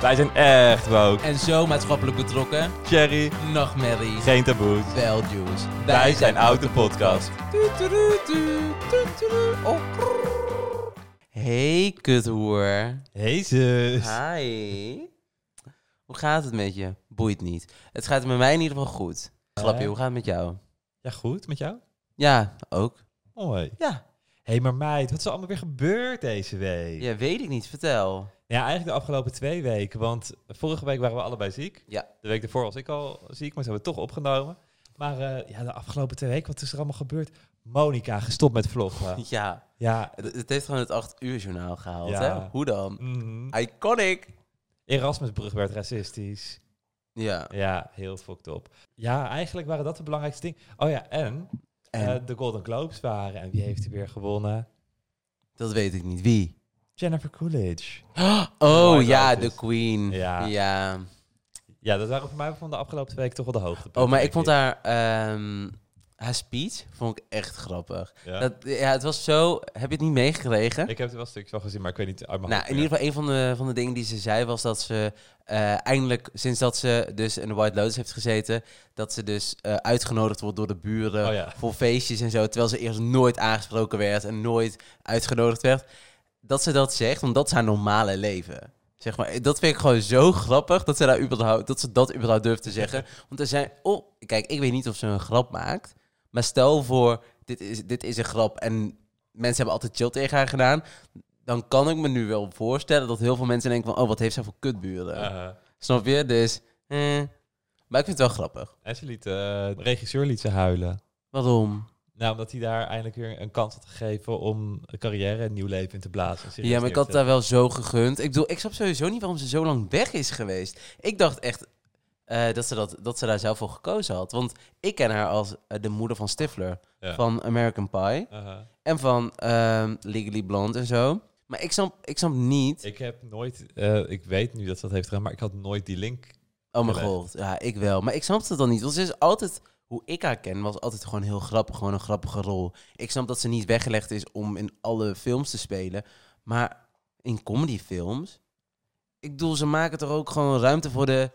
Wij zijn echt woke. En zo maatschappelijk betrokken. Cherry, Nachtmerrie. geen taboes. Wel juice. Wij zijn Auto Podcast. Hey kuthoer. Hey zus. Hi. Hoe gaat het met je? Boeit niet. Het gaat met mij in ieder geval goed. Grapje, Eh? hoe gaat het met jou? Ja, goed met jou? Ja, ook. Mooi. Ja. Hé, hey, maar meid, wat is er allemaal weer gebeurd deze week? Ja, weet ik niet. Vertel. Ja, eigenlijk de afgelopen twee weken. Want vorige week waren we allebei ziek. Ja. De week daarvoor was ik al ziek, maar ze hebben het toch opgenomen. Maar eh, ja, de afgelopen twee weken, wat is er allemaal gebeurd? Monica, gestopt met vloggen. Ja. ja. Het, heeft gewoon het 8 uur journaal gehaald, Ja. hè? Hoe dan? mhm. Iconic. Erasmusbrug werd racistisch. Ja. Ja, heel fucked up. Ja, eigenlijk waren dat de belangrijkste dingen. Oh ja, en, En eh, de Golden Globes waren. En wie heeft er weer gewonnen? dat weet ik niet. Wie? Jennifer Coolidge. Oh ja, de Queen. Ja. ja. Ja, dat waren voor mij van de afgelopen twee weken toch wel de hoogtepunten. Oh, maar ik vond haar, ehm, haar speech vond ik echt grappig. Ja. Dat, ja, het was zo... Heb je het niet meegekregen? Ik heb er wel stukjes van gezien, maar ik weet niet uit mijn nou, hoofd in meer. ieder geval een van de, van de dingen die ze zei was dat ze eh, eindelijk, sinds dat ze dus in de White Lotus heeft gezeten, dat ze dus eh, uitgenodigd wordt door de buren Oh ja. voor feestjes en zo, terwijl ze eerst nooit aangesproken werd en nooit uitgenodigd werd. Dat ze dat zegt, want dat is haar normale leven. Zeg maar, dat vind ik gewoon zo grappig dat ze, daar überhaupt, dat, ze dat überhaupt durft te zeggen. Want er zijn... Oh, kijk, ik weet niet of ze een grap maakt. Maar stel voor, dit is, dit is een grap en mensen hebben altijd chill tegen haar gedaan. Dan kan ik me nu wel voorstellen dat heel veel mensen denken van... Oh, wat heeft zij voor kutburen? Snap je? Dus... Eh. Maar ik vind het wel grappig. en ze liet, eh, de regisseur liet ze huilen. Waarom? Nou, omdat hij daar eindelijk weer een kans had gegeven om een carrière en nieuw leven in te blazen. Ja, maar ik had daar wel zo gegund. Ik bedoel, ik snap sowieso niet waarom ze zo lang weg is geweest. Ik dacht echt eh, dat, ze dat, dat ze daar zelf voor gekozen had. Want ik ken haar als eh, de moeder van Stifler. Ja. Van American Pie. En van ehm, Legally Blonde en zo. Maar ik snap, ik snap niet... Ik heb nooit, eh, ik weet nu dat ze dat heeft gedaan, maar ik had nooit die link. oh mijn god, ja, ik wel. Maar ik snap het dan niet. Want ze is altijd... Hoe ik haar ken, was altijd gewoon heel grappig. Gewoon een grappige rol. Ik snap dat ze niet weggelegd is om in alle films te spelen. Maar in comedyfilms... Ik bedoel, ze maken toch ook gewoon ruimte voor de,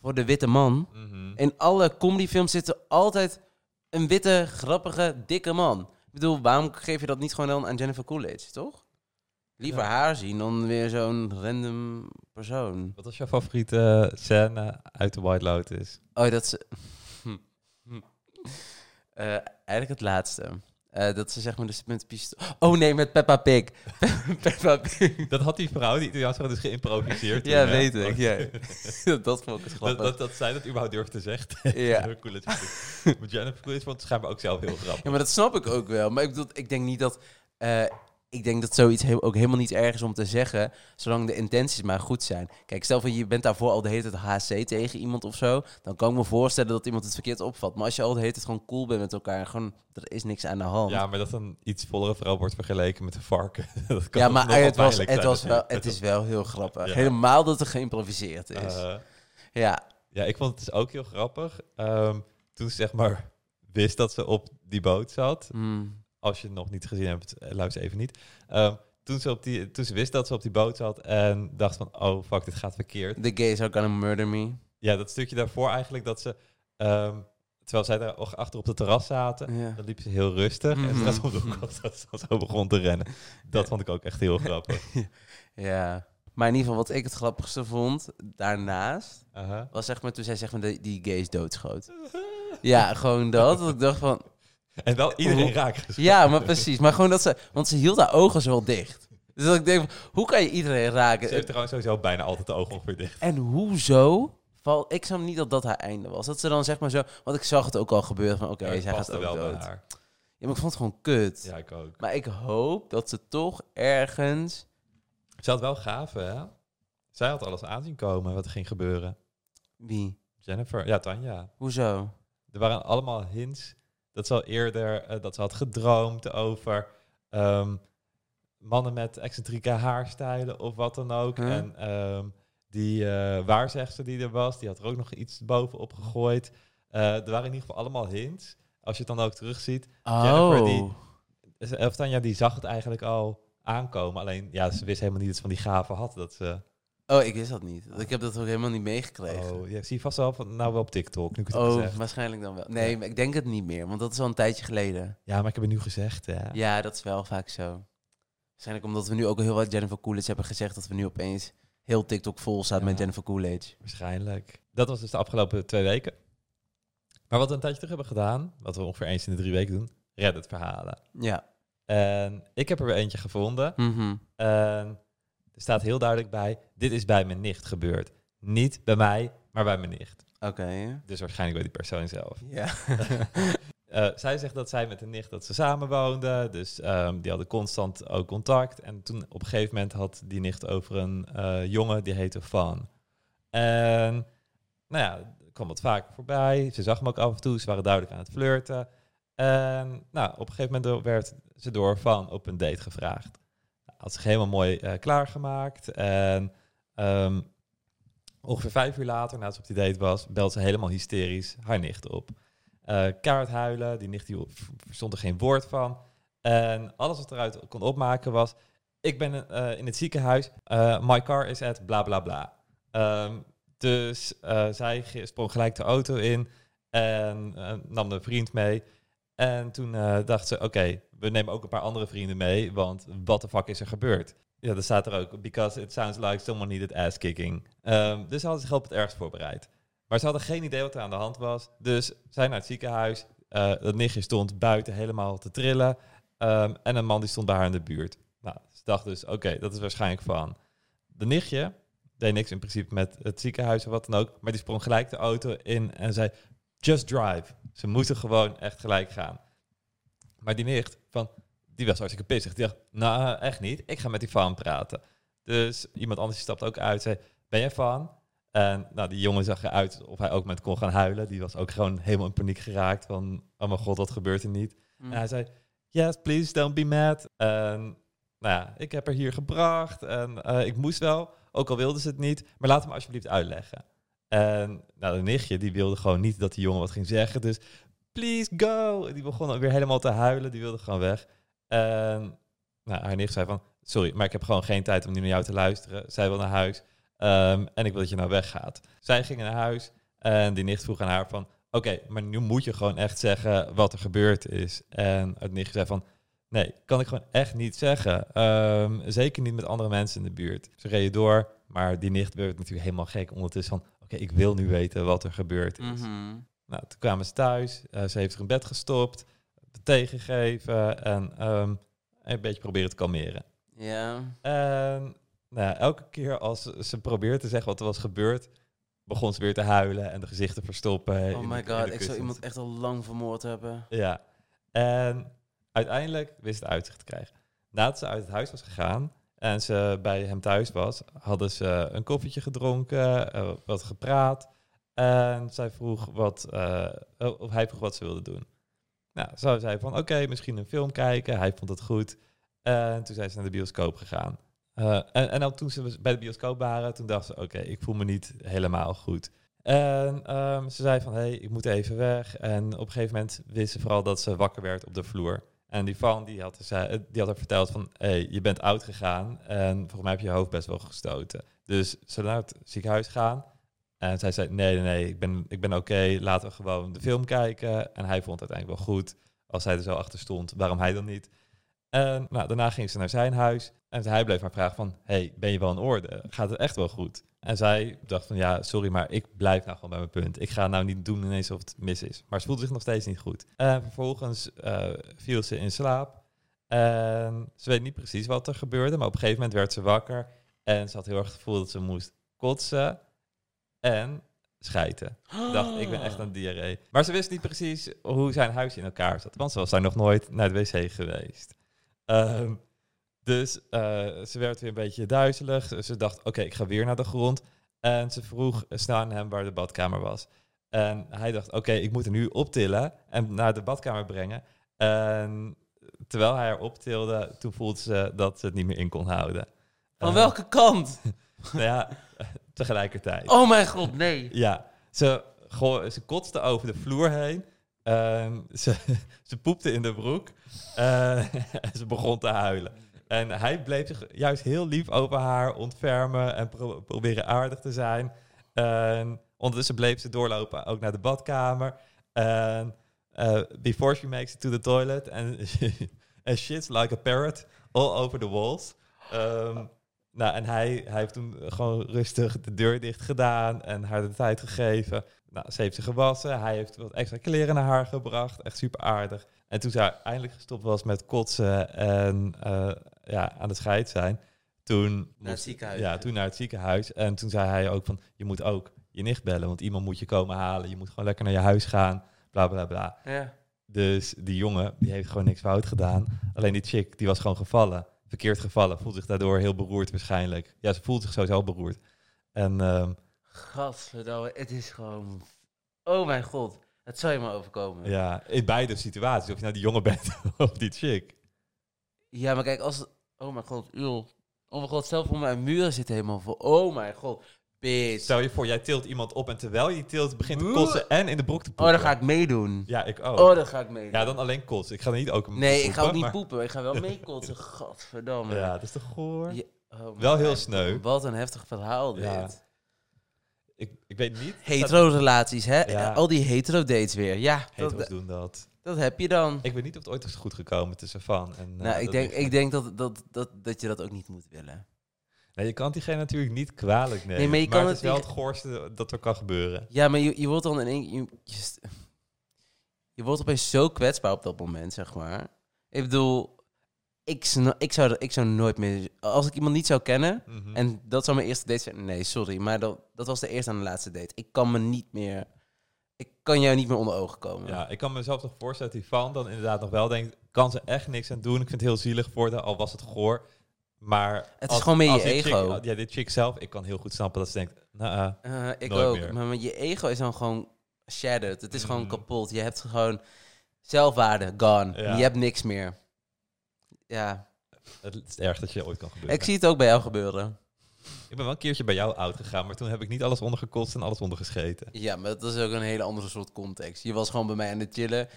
voor de witte man. Mhm. In alle comedyfilms zit er altijd een witte, grappige, dikke man. Ik bedoel, waarom geef je dat niet gewoon dan aan Jennifer Coolidge, toch? Liever Ja. haar zien dan weer zo'n random persoon. Wat was jouw favoriete eh, scène uit de White Lotus? Oh, dat ze... Eh, eigenlijk het laatste. Eh, dat ze zeg maar dus met pistool... Oh nee, met Peppa Pig. Peppa Pig. Dat had die vrouw, die Italiaanse dus geïmproviseerd. Ja, toen, hè? weet ik. Ja. dat vond ik Dat, grappig. dat, dat zij dat überhaupt durfde te zeggen. Ja. Jennifer Coolidge. Maar Jennifer Coolidge vond het schijnbaar ook zelf heel grappig. Ja, maar dat snap ik ook wel. Maar ik, bedoel, ik denk niet dat... eh, ik denk dat zoiets he- ook helemaal niet erg is om te zeggen, zolang de intenties maar goed zijn. Kijk, stel van je bent daarvoor al de hele tijd HC tegen iemand of zo, dan kan ik me voorstellen dat iemand het verkeerd opvat. Maar als je al de hele tijd gewoon cool bent met elkaar gewoon, er is niks aan de hand. Ja, maar dat een iets vollere vrouw wordt vergeleken met een varken. dat kan Ja, maar het, was, het, was wel, het is wel heel grappig. Ja. Helemaal dat er geïmproviseerd is. Eh, ja. ja, ik vond het dus ook heel grappig. Ehm, toen ze zeg maar wist dat ze op die boot zat. Hmm. Als je het nog niet gezien hebt, eh, luister even niet. Ehm, toen, ze op die, toen ze wist dat ze op die boot zat en dacht van... Oh, fuck, dit gaat verkeerd. The gays are gonna murder me. Ja, dat stukje daarvoor eigenlijk dat ze... ehm, terwijl zij daar achter op het terras zaten... Ja. Dan liep ze heel rustig. En Mhm. ze op was dat ze zo begon te rennen. Dat vond ik ook echt heel grappig. ja. Maar in ieder geval, wat ik het grappigste vond, daarnaast, was zeg maar toen zij zeg maar de, die gays doodschoot. Ja, gewoon dat. Dat ik dacht van, En wel iedereen raakt. geschoten. ja, maar precies. Maar gewoon dat ze, want ze hield haar ogen zo wel dicht. Dus dat ik denk, hoe kan je iedereen Ze raken? heeft trouwens sowieso bijna altijd de ogen ongeveer dicht. En hoezo? Val, ik snap niet dat dat haar einde was. Dat ze dan zeg maar zo, want ik zag het ook al gebeuren van, oké, zij gaat ook wel bij dood. haar. Ja, maar ik vond het gewoon kut. Ja, ik ook. Maar ik hoop dat ze toch ergens, Ze had wel gaaf, hè? Zij had alles aanzien komen wat er ging gebeuren. wie? Jennifer, ja, Tanja. Hoezo? Er waren allemaal hints dat ze al eerder, eh, dat ze had gedroomd over ehm, mannen met excentrieke haarstijlen of wat dan ook. Huh? En ehm, die eh waarzegster die er was, die had er ook nog iets bovenop gegooid. Eh, er waren in ieder geval allemaal hints. Als je het dan ook terugziet. Jennifer, Oh. die- Of Tanja, die zag het eigenlijk al aankomen. Alleen, ja, ze wist helemaal niet dat ze van die gaven had. Dat ze Oh, ik wist dat niet. Ik heb dat ook helemaal niet meegekregen. Oh, ja, zie je vast wel van, nou wel op TikTok, nu ik het Oh, gezegd. waarschijnlijk dan wel. Nee, maar ik denk het niet meer, want dat is al een tijdje geleden. Ja, maar ik heb het nu gezegd, ja. Ja, dat is wel vaak zo. Waarschijnlijk omdat we nu ook heel wat Jennifer Coolidge hebben gezegd, dat we nu opeens heel TikTok vol staat Ja. met Jennifer Coolidge. Waarschijnlijk. Dat was dus de afgelopen twee weken. Maar wat we een tijdje terug hebben gedaan, wat we ongeveer eens in de drie weken doen, Reddit-verhalen. Ja. En ik heb er weer eentje gevonden. En er staat heel duidelijk bij, dit is bij mijn nicht gebeurd. Niet bij mij, maar bij mijn nicht. Oké. Dus waarschijnlijk bij die persoon zelf. Ja. Eh, zij zegt dat zij met de nicht dat ze samen woonden. Dus ehm, die hadden constant ook contact. En toen op een gegeven moment had die nicht over een eh, jongen die heette Van. En nou ja, kwam wat vaker voorbij. Ze zag hem ook af en toe. Ze waren duidelijk aan het flirten. En nou, op een gegeven moment werd ze door Van op een date gevraagd. Had zich helemaal mooi eh, klaargemaakt. En ehm, ongeveer vijf uur later, nadat ze op die date was, belt ze helemaal hysterisch haar nicht op. Eh kaart huilen, die nicht die verstond er geen woord van. En alles wat eruit kon opmaken was, ik ben eh, in het ziekenhuis, my car is at bla bla bla. Ehm, dus zij sprong gelijk de auto in en nam de vriend mee. En toen eh, dacht ze, oké, we nemen ook een paar andere vrienden mee, want wat de fuck is er gebeurd? Ja, dat staat er ook, because it sounds like someone needed ass kicking. Ehm, dus ze hadden zich op het ergst voorbereid. Maar ze hadden geen idee wat er aan de hand was. Dus zij naar het ziekenhuis. Eh dat nichtje stond buiten helemaal te trillen. Ehm, en een man die stond bij haar in de buurt. Nou, ze dacht dus, oké, dat is waarschijnlijk van. De nichtje deed niks in principe met het ziekenhuis of wat dan ook. Maar die sprong gelijk de auto in en zei, just drive. Ze moesten gewoon echt gelijk gaan. Maar die nicht, van, die was hartstikke pissig. Die dacht, nou, echt niet. Ik ga met die fan praten. Dus iemand anders die stapte ook uit, zei, ben jij fan? En nou, die jongen zag eruit of hij ook met kon gaan huilen. Die was ook gewoon helemaal in paniek geraakt van, oh mijn god, wat gebeurt er niet? Mhm. En hij zei, yes, please, don't be mad. En nou ja, ik heb haar hier gebracht en eh, ik moest wel, ook al wilde ze het niet, maar laat hem alsjeblieft uitleggen. En nou, de nichtje, die wilde gewoon niet dat die jongen wat ging zeggen, dus please go. Die begon weer helemaal te huilen, die wilde gewoon weg. En nou, haar nicht zei van, sorry, maar ik heb gewoon geen tijd om nu naar jou te luisteren. Zij wil naar huis ehm, en ik wil dat je nou weggaat. Zij ging naar huis en die nicht vroeg aan haar van, oké, maar nu moet je gewoon echt zeggen wat er gebeurd is. En het nichtje zei van, nee, kan ik gewoon echt niet zeggen. Ehm, zeker niet met andere mensen in de buurt. Ze reden door, maar die nicht werd natuurlijk helemaal gek ondertussen van, ik wil nu weten wat er gebeurd is. Mhm. Nou, toen kwamen ze thuis, eh, ze heeft er in bed gestopt, thee gegeven en ehm, een beetje proberen te kalmeren. Ja. En nou elke keer als ze- ze probeerde te zeggen wat er was gebeurd, begon ze weer te huilen en de gezichten verstoppen. Oh my de god, ik zou iemand echt al lang vermoord hebben. Ja. En uiteindelijk wist het uitzicht te krijgen. Nadat ze uit het huis was gegaan en ze bij hem thuis was, hadden ze een koffietje gedronken, eh, wat gepraat. En zij vroeg wat, eh, of hij vroeg wat ze wilde doen. Nou, zo zei van, oké, misschien een film kijken. Hij vond het goed. En toen zijn ze naar de bioscoop gegaan. Eh, en, en toen ze bij de bioscoop waren, toen dacht ze, oké, ik voel me niet helemaal goed. En ehm, ze zei van, hé, hey, ik moet even weg. En op een gegeven moment wist ze vooral dat ze wakker werd op de vloer. En die van, die had, ze, die had verteld van, hey, je bent oud gegaan. En volgens mij heb je je hoofd best wel gestoten. Dus ze naar het ziekenhuis gaan. En zij zei, nee, nee, nee, ik ben, ik ben oké, laten we gewoon de film kijken. En hij vond het uiteindelijk wel goed, als zij er zo achter stond, waarom hij dan niet? En nou, daarna ging ze naar zijn huis en hij bleef maar vragen van, hey, ben je wel in orde? Gaat het echt wel goed? En zij dacht van, ja, sorry, maar ik blijf nou gewoon bij mijn punt. Ik ga nou niet doen ineens of het mis is. Maar ze voelde zich nog steeds niet goed. En vervolgens eh, viel ze in slaap. En ze weet niet precies wat er gebeurde, maar op een gegeven moment werd ze wakker. En ze had heel erg het gevoel dat ze moest kotsen en schijten. Dacht, ik ben echt aan diarree. Maar ze wist niet precies hoe zijn huis in elkaar zat. Want ze was daar nog nooit naar de wc geweest. Ehm, dus eh, ze werd weer een beetje duizelig. Ze dacht, oké, ik ga weer naar de grond. En ze vroeg snel aan hem waar de badkamer was. En hij dacht, oké, ik moet er nu optillen en naar de badkamer brengen. En terwijl hij haar optilde, toen voelde ze dat ze het niet meer in kon houden. Van Eh, welke kant? Nou ja, tegelijkertijd. Oh mijn god, nee. Ja, ze, ze kotste over de vloer heen. Ehm, ze, ze poepte in de broek. Eh, en ze begon te huilen. En hij bleef zich juist heel lief over haar ontfermen en pro- proberen aardig te zijn. En ondertussen bleef ze doorlopen, ook naar de badkamer. Eh, before she makes it to the toilet, and, and shits like a parrot all over the walls. Ehm, nou, en hij, hij heeft toen gewoon rustig de deur dicht gedaan en haar de tijd gegeven. Nou, ze heeft zich gewassen. Hij heeft wat extra kleren naar haar gebracht. Echt super aardig. En toen zij eindelijk gestopt was met kotsen en eh, ja, aan de scheid zijn, toen... Naar het ziekenhuis. Ja, toen naar het ziekenhuis. En toen zei hij ook van, je moet ook je nicht bellen, want iemand moet je komen halen. Je moet gewoon lekker naar je huis gaan, bla bla bla. Ja. Dus die jongen, die heeft gewoon niks fout gedaan. Alleen die chick, die was gewoon gevallen. Verkeerd gevallen. Voelt zich daardoor heel beroerd waarschijnlijk. Ja, ze voelt zich sowieso beroerd. En ehm, Gadverdamme, het is gewoon... Oh mijn god, het zou je maar overkomen. ja, in beide situaties. Of je nou die jongen bent of die chick. Ja, maar kijk, als... Oh mijn god, joh. Oh mijn god, stel voor mijn muren zitten helemaal vol. Oh mijn god, bitch. Stel je voor, jij tilt iemand op en terwijl je die tilt begint te kotsen en in de broek te Oh, poepen. dan ga ik meedoen. Ja, ik ook. Oh, dan ga ik meedoen. ja, dan alleen kotsen. Ik ga niet ook Nee, ik ga ook niet maar- poepen. Ik ga wel meekotsen. Gadverdamme. Ja, dat is toch goor? Ja, oh Wel heel sneu. Wat een heftig verhaal dit. Ja. Ik, ik weet niet. Hetero-relaties, hè? Ja. Al die hetero-dates weer. Ja, Hetero's dat, doen dat. dat heb je dan. Ik weet niet of het ooit is goed gekomen tussen Van en... eh, nou, ik denk, ik denk dat, dat, dat, dat je dat ook niet moet willen. Nee, je kan diegene natuurlijk niet kwalijk nemen. Nee, maar je kan het is wel het goorste dat er kan gebeuren. Ja, maar je, je wordt dan in één... Je, je, je wordt opeens zo kwetsbaar op dat moment, zeg maar. Ik bedoel, ik, zou, ik zou nooit meer... Als ik iemand niet zou kennen... Mhm. En dat zou mijn eerste date zijn. Nee, sorry. Maar dat, dat was de eerste en de laatste date. Ik kan me niet meer. Ik kan jou niet meer onder ogen komen. Ja, ik kan mezelf toch voorstellen dat die Van dan inderdaad nog wel denkt... kan ze echt niks aan doen. Ik vind het heel zielig voor haar, al was het goor. Maar... Het is gewoon meer je ego. Chick, ja, dit chick zelf, ik kan heel goed snappen dat ze denkt... Nou, ik ook. meer. Maar je ego is dan gewoon shattered. Het is gewoon Mhm. kapot. Je hebt gewoon zelfwaarde gone. Ja. Je hebt niks meer. Ja, het is ergste dat je ooit kan gebeuren. ik zie het ook bij jou gebeuren. Ik ben wel een keertje bij jou oud gegaan, maar toen heb ik niet alles ondergekotst en alles ondergescheten. Ja, maar dat is ook een hele andere soort context. Je was gewoon bij mij aan het chillen.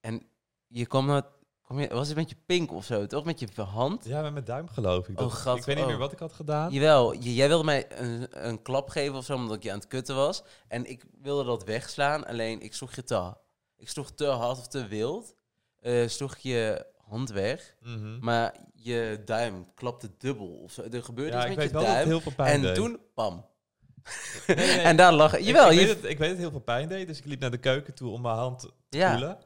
En je kwam naar... Kwam je, was het met je pink of zo, toch? Met je hand? Ja, met mijn duim geloof ik. Oh, Dat- gat, ik weet niet oh. meer wat ik had gedaan. Jawel, jij wilde mij een, een klap geven of zo, omdat ik je aan het kutten was. En ik wilde dat wegslaan, alleen ik sloeg je te, ik sloeg te hard of te wild. eh sloeg je hand weg, Mhm. maar je duim klapte dubbel of zo. Er gebeurde Ja, iets ik met je dat duim. heel veel pijn En deed. toen, pam. Nee, nee, en daar lag... ik- Jawel, ik, je, weet het, ik weet dat het heel veel pijn deed, dus ik liep naar de keuken toe om mijn hand te ja. voelen.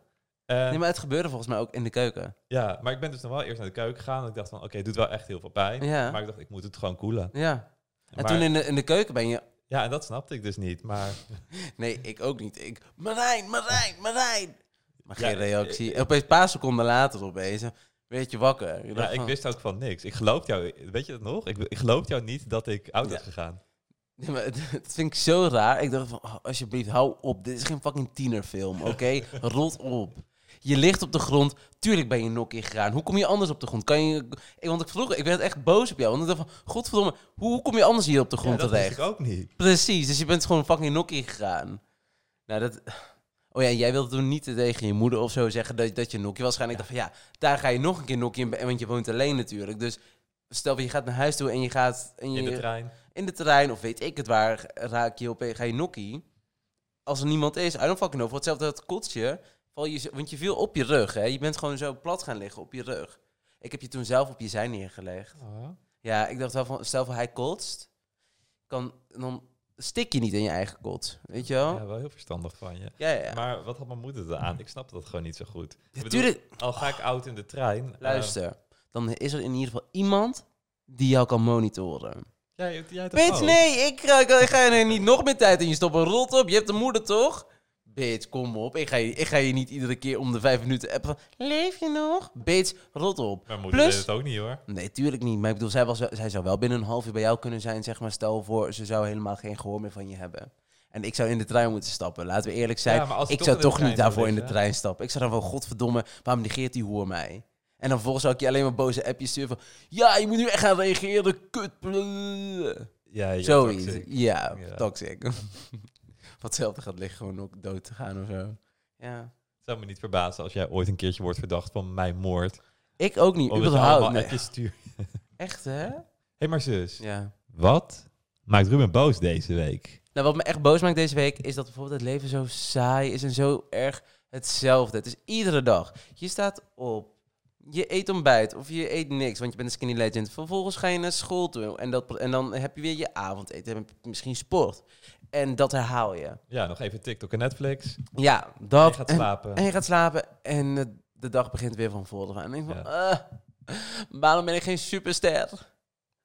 En- Nee, maar het gebeurde volgens mij ook in de keuken. Ja, maar ik ben dus nog wel eerst naar de keuken gegaan. En ik dacht van, oké, het doet wel echt heel veel pijn. Ja. Maar ik dacht, ik moet het gewoon koelen. Ja. En Maar- toen in de, in de keuken ben je... Ja, en dat snapte ik dus niet. Maar Nee, ik ook niet. Ik, Marijn, Marijn, Marijn. Maar Ja, geen reactie. En opeens een paar seconden later opeens, werd je wakker. Je ja, ik van- wist ook van niks. Ik geloofde jou, weet je dat nog? Ik, ik geloofde jou niet dat ik oud was Ja. gegaan. Nee, maar het, het vind ik zo raar. Ik dacht van, oh, alsjeblieft, hou op. Dit is geen fucking tienerfilm, oké? Rot op. Je ligt op de grond. Tuurlijk ben je nog in gegaan. Hoe kom je anders op de grond? Kan je... Ik, want ik vroeg, ik werd echt boos op jou. Want ik dacht van, godverdomme, hoe, hoe kom je anders hier op de Ja, grond dat wist terecht? ik ook niet. Precies, dus je bent gewoon fucking nokkie gegaan. Nou, dat... Oh ja, jij wilde toen niet tegen je moeder of zo zeggen dat, dat je nokkie was gaan. Ik dacht van, ja, daar ga je nog een keer nokkie in, want je woont alleen natuurlijk. Dus stel je gaat naar huis toe en je gaat... En je, In de trein. in de terrein of weet ik het waar, raak je op ga je nokkie. Als er niemand is, I don't fucking know. Voor hetzelfde dat kotsje, val je, want je viel op je rug, hè. Je bent gewoon zo plat gaan liggen op je rug. Ik heb je toen zelf op je zij neergelegd. Oh. Ja, ik dacht wel van, stel voor hij kotst, kan, dan stik je niet in je eigen kot, weet je wel? Ja, wel heel verstandig van je. Ja, ja. ja. Maar wat had mijn moeder eraan? Ik snapte dat gewoon niet zo goed. Bedoel, Natuurlijk, al ga ik oud in de trein. eh, luister, dan is er in ieder geval iemand die jou kan monitoren. jij, jij Bitch, nee, ik ga, ik, ik ga er niet nog meer tijd in je stoppen. Rot op, je hebt een moeder toch? Bitch, kom op. Ik ga, je, ik ga je niet iedere keer om de vijf minuten appen van... Leef je nog? Bitch, rot op. Moeder Plus- deed het ook niet hoor. Nee, tuurlijk niet. Maar ik bedoel, zij, was, wel- zij zou wel binnen een half uur bij jou kunnen zijn. Zeg maar, stel voor, ze zou helemaal geen gehoor meer van je hebben. En ik zou in de trein moeten stappen. Laten we eerlijk zijn. Ja, ik toch zou toch niet daarvoor in de trein stappen. Ik zou dan van, godverdomme, waarom negeert die hoer mij? En dan vervolgens zou ik je alleen maar boze appjes sturen van... Ja, je moet nu echt gaan reageren, kut. Ja, je Zoiets. toxic. Ja, Ja. toxic. Wat hetzelfde gaat liggen, gewoon ook dood te gaan of zo. Ja. Het zou me niet verbazen als jij ooit een keertje wordt verdacht van mijn moord. Ik ook niet, je überhaupt. allemaal Nee. appjes stuurt. Echt, hè? Hé, hey, maar zus. Ja. Wat maakt Ruben boos deze week? Nou, wat me echt boos maakt deze week is dat bijvoorbeeld het leven zo saai is en zo erg hetzelfde. Het is iedere dag. Je staat op, je eet ontbijt of je eet niks, want je bent een skinny legend. Vervolgens ga je naar school toe en, dat, en dan heb je weer je avondeten, heb je misschien sport. En dat herhaal je. Ja, nog even TikTok en Netflix. Ja, Je dat. gaat en, slapen. en je gaat slapen en eh, de dag begint weer van voren. En ik van, eh, waarom ben ik geen superster?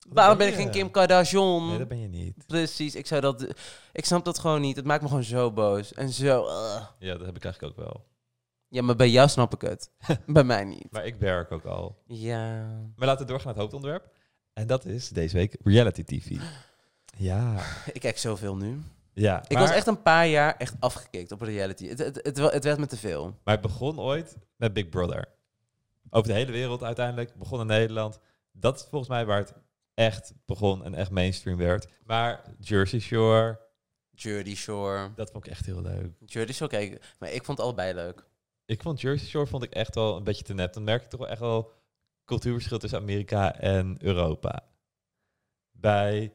Waarom ben ik geen je? Kim Kardashian? Nee, dat ben je niet. Precies, ik zou dat. Ik snap dat gewoon niet. Het maakt me gewoon zo boos. En zo. ugh. Ja, dat heb ik eigenlijk ook wel. Ja, maar bij jou snap ik het. bij mij niet. Maar ik werk ook al. Ja. Maar laten we doorgaan naar het hoofdonderwerp. En dat is deze week reality TV. Ja. Ik kijk zoveel nu. Ja, Ik was echt een paar jaar echt afgekikt op reality. Het, het, het, het werd me te veel. Maar het begon ooit met Big Brother. Over de hele wereld uiteindelijk. Begon in Nederland. Dat is volgens mij waar het echt begon en echt mainstream werd. Maar Jersey Shore, Jersey Shore. dat vond ik echt heel leuk. Jersey Shore, kijk. Maar ik vond het allebei leuk. Ik vond Jersey Shore vond ik echt wel een beetje te nep. Dan merk ik toch wel echt wel cultuurverschil tussen Amerika en Europa. Bij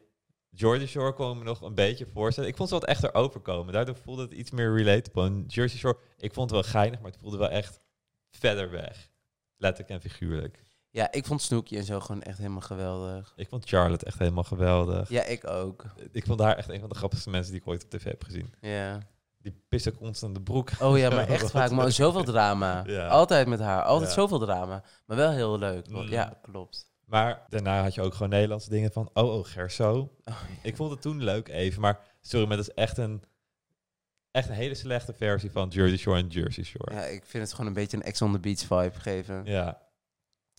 Jersey Shore kon ik me nog een beetje voorstellen. Ik vond ze wat echter overkomen. Daardoor voelde het iets meer relatable. En Jersey Shore, ik vond het wel geinig, maar het voelde wel echt verder weg. Letterlijk en figuurlijk. Ja, ik vond Snoekje en zo gewoon echt helemaal geweldig. Ik vond Charlotte echt helemaal geweldig. Ja, ik ook. Ik vond haar echt een van de grappigste mensen die ik ooit op tv heb gezien. Ja. Die piste constant de broek. Oh ja, maar echt vaak. Maar zoveel drama. Ja. Altijd met haar. Altijd Ja. zoveel drama. Maar wel heel leuk. Mm. Ja, klopt. Maar daarna had je ook gewoon Nederlandse dingen van, oh, oh, Gerso. Oh, Ik vond het toen leuk even, maar sorry, maar dat is echt een, echt een hele slechte versie van Jersey Shore en Jersey Shore. Ja, ik vind het gewoon een beetje een Ex on the Beach vibe geven. Ja.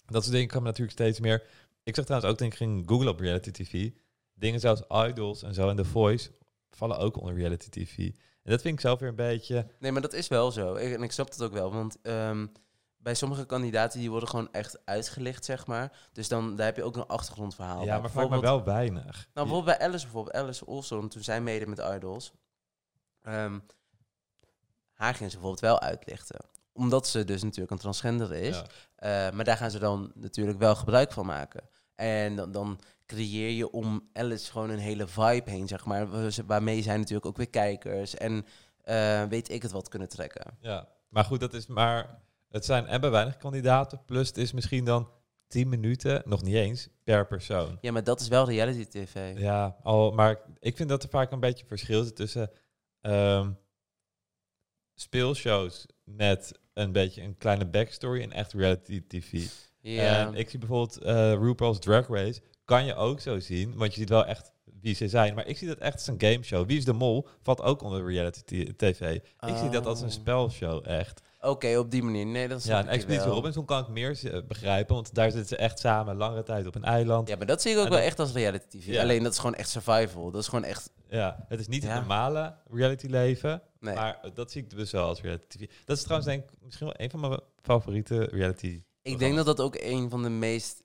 Dat soort dingen kan natuurlijk steeds meer. Ik zag trouwens ook, denk ik, ging Google op reality TV. Dingen zoals Idols en zo en The Voice vallen ook onder reality TV. En dat vind ik zelf weer een beetje... Nee, maar dat is wel zo. Ik, en ik snap het ook wel. Want ehm, bij sommige kandidaten die worden gewoon echt uitgelicht, zeg maar. Dus dan daar heb je ook een achtergrondverhaal. ja, maar vaak maar wel weinig. Nou, bijvoorbeeld bij Alice bijvoorbeeld. Alice Olsen, toen zij meedeed met Idols. ehm, haar gingen ze bijvoorbeeld wel uitlichten. Omdat ze dus natuurlijk een transgender is. Ja. Eh, maar daar gaan ze dan natuurlijk wel gebruik van maken. En dan, dan creëer je om Alice gewoon een hele vibe heen, zeg maar. wa- Waarmee zij natuurlijk ook weer kijkers en eh, weet ik het wat kunnen trekken. Ja, maar goed, dat is maar... Het zijn en bij weinig kandidaten, plus het is misschien dan 10 minuten, nog niet eens, per persoon. Ja, maar dat is wel reality tv. Ja, al, maar ik vind dat er vaak een beetje verschil zit tussen ehm, speelshows met een beetje een kleine backstory en echt reality TV. Ja. En ik zie bijvoorbeeld eh RuPaul's Drag Race, kan je ook zo zien, want je ziet wel echt wie ze zijn. Maar ik zie dat echt als een gameshow. Wie is de Mol valt ook onder reality TV. Ik zie dat als een Oh. spelshow, echt. Oké, op die manier. Nee, dat Ja, Expeditie. Robinson kan ik meer eh, begrijpen, want daar zitten ze echt samen langere tijd op een eiland. Ja, maar dat zie ik ook En wel echt als reality tv. Ja. Alleen dat is gewoon echt survival. Dat is gewoon echt... Ja, het is niet Ja. het normale reality leven, Nee. maar dat zie ik dus wel als reality TV. Dat is trouwens denk ik misschien wel een van mijn favoriete reality. Ik denk dat dat ook een van de meest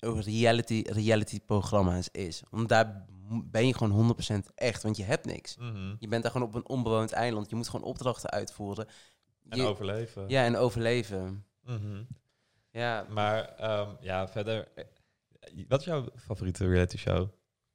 reality, reality programma's is. Want daar ben je gewoon 100% echt, want je hebt niks. Mhm. Je bent daar gewoon op een onbewoond eiland. Je moet gewoon opdrachten uitvoeren. En Je- overleven. Ja, en overleven. Mhm. Ja, Maar ehm, ja, verder. eh, Wat is jouw favoriete reality show?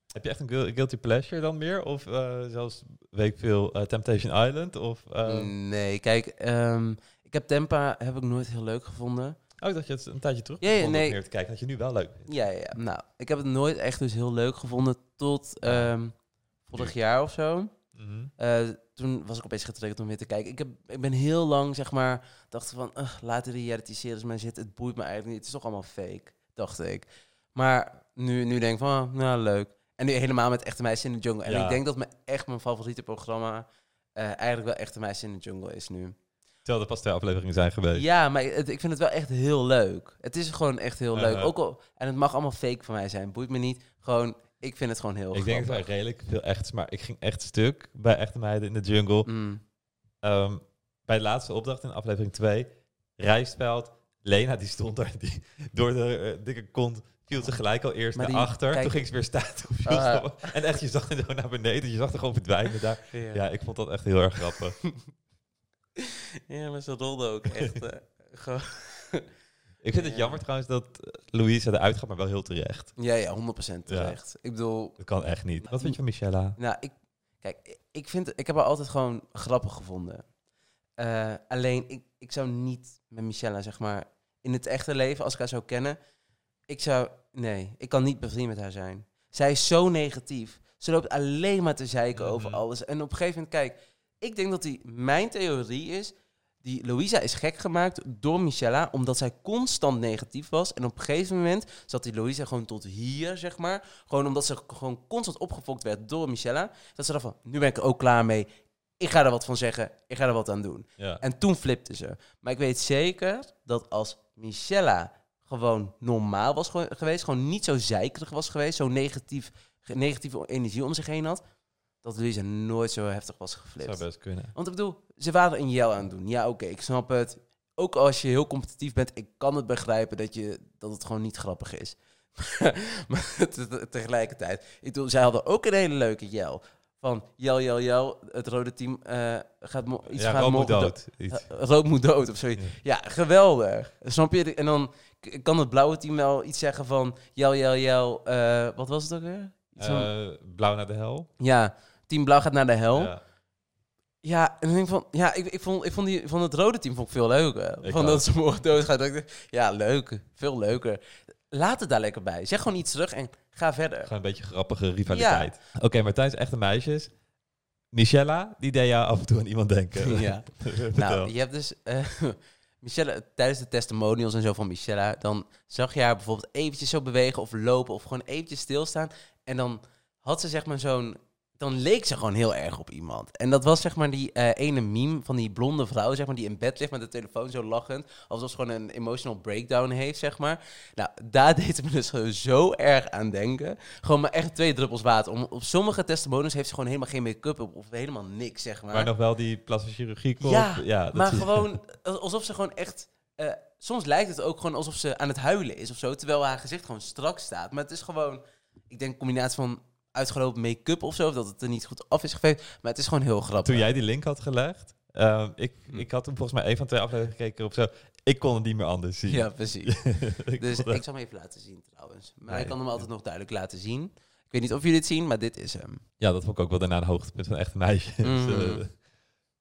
Heb je echt een guil- guilty pleasure dan meer? Of eh, zelfs, weet ik veel, eh, Temptation Island? Of, ehm, nee, kijk, ehm, ik heb Tempa heb ik nooit heel leuk gevonden. Oh, dat je het een tijdje terug Ja, nee. meer te kijken. Dat je nu wel leuk vindt. Ja, ja, ja. nou, ik heb het nooit echt dus heel leuk gevonden tot ehm, vorig jaar of zo. Mhm. Eh, toen was ik opeens getriggerd om weer te kijken. Ik, heb, ik ben heel lang, zeg maar, dacht van, "Ugh, laat de reality-series maar zitten. Het boeit me eigenlijk niet. Het is toch allemaal fake, dacht ik. Maar nu, nu denk ik van, ah, nou, leuk. En nu helemaal met Echte Meisjes in de Jungle. En Ja. ik denk dat mijn, echt mijn favoriete programma eh, eigenlijk wel Echte Meisjes in de Jungle is nu. Terwijl er pas twee afleveringen zijn geweest. Ja, maar het- ik vind het wel echt heel leuk. Het is gewoon echt heel leuk. Ook al, en het mag allemaal fake van mij zijn. Boeit me niet. Gewoon, ik vind het gewoon heel ik denk dat wel redelijk veel echt maar ik ging echt stuk bij Echte Meiden in de Jungle. Mm. Ehm, bij de laatste opdracht in aflevering 2, Rijstveld, Lena die stond daar, die door de eh, dikke kont viel ze gelijk al eerst Maar naar die- achter. kijk- Toen ging ze weer staan. Op- en echt, je zag het zo naar beneden. Je zag er gewoon verdwijnen daar. Ja. Ja, ik vond dat echt heel erg grappig. Ja, maar ze rolde ook echt. eh, gewoon. Ik vind het Ja. jammer trouwens dat eh, Louise eruit gaat, maar wel heel terecht. Ja, ja, 100% terecht. Ik bedoel, Dat kan echt niet. Wat vind je van Michella? nou, ik, kijk, ik, vind, ik heb haar altijd gewoon grappig gevonden. Eh, alleen, ik, ik zou niet met Michelle, zeg maar, in het echte leven, als ik haar zou kennen, ik zou, nee, ik kan niet bevriend met haar zijn. Zij is zo negatief. Ze loopt alleen maar te zeiken over Mhm. alles. En op een gegeven moment, kijk, ik denk dat die, mijn theorie is, die Louisa is gek gemaakt door Michella, omdat zij constant negatief was. En op een gegeven moment zat die Louisa gewoon tot hier, zeg maar. Gewoon omdat ze gewoon constant opgefokt werd door Michella. Dat ze dacht van, nu ben ik er ook klaar mee. Ik ga er wat van zeggen. Ik ga er wat aan doen. Ja. En toen flipte ze. Maar ik weet zeker dat als Michella gewoon normaal was gewe- geweest, gewoon niet zo zeikerig was geweest, zo negatief, negatieve energie om zich heen had, dat Louisa nooit zo heftig was geflipt. zou best kunnen. Want ik bedoel, ze waren een jel aan het doen. Ja, oké, ik snap het. Ook als je heel competitief bent, ik kan het begrijpen dat, je, dat het gewoon niet grappig is. maar te- te- tegelijkertijd, ik bedoel, zij hadden ook een hele leuke jel. Van jel, jel, jel, het rode team eh, gaat iets ja, gaat Rob moet dood. Iets. eh, Rood moet dood of zoiets. Ja, geweldig. Snap je? En dan kan het blauwe team wel iets zeggen van... Jel, jel, jel. eh, wat was het ook weer? Van- blauw naar de hel. ja, team blauw gaat naar de hel. Ja, Ja. en dan denk ik van... Ja, ik, ik, vond, ik vond die van het rode team vond ik veel leuker. Ik van ook. dat ze morgen dood gaat. Dat ik dacht, ja, leuk. Veel leuker. Laat het daar lekker bij. Zeg gewoon iets terug en ga verder. Gewoon een beetje grappige rivaliteit. Oké, maar tijdens echte meisjes. Michella, die deed jou af en toe aan iemand denken. Ja. Nou, je hebt dus... Michelle, tijdens de testimonials en zo van Michelle, dan zag je haar bijvoorbeeld eventjes zo bewegen of lopen of gewoon eventjes stilstaan. En dan had ze zeg maar zo'n... Dan leek ze gewoon heel erg op iemand. En dat was zeg maar die eh, ene meme van die blonde vrouw, zeg maar, die in bed ligt met de telefoon zo lachend. Alsof ze gewoon een emotional breakdown heeft, zeg maar. Nou, daar deed ze me dus gewoon zo erg aan denken. Gewoon maar echt twee druppels water. Om, op sommige testimonials heeft ze gewoon helemaal geen make-up op of helemaal niks, zeg maar. Maar nog wel die plastische chirurgie kop. Ja, ja dat maar gewoon alsof ze gewoon echt. eh, soms lijkt het ook gewoon alsof ze aan het huilen is of zo. Terwijl haar gezicht gewoon strak staat. Maar het is gewoon. Ik denk een combinatie van uitgelopen make-up of zo. Of dat het er niet goed af is geveegd. Maar het is gewoon heel grappig. Toen jij die link had gelegd. ehm, ik, Hm. ik had toen volgens mij een van twee afleveringen gekeken of zo. Ik kon het niet meer anders zien. Ja, precies. ik Dus ik zal hem even laten zien trouwens. Maar Nee. ik kan hem altijd nog duidelijk laten zien. Ik weet niet of jullie het zien, maar dit is hem. Ja, dat vond ik ook wel daarna een hoogtepunt van echte meisjes. Mhm. Eh,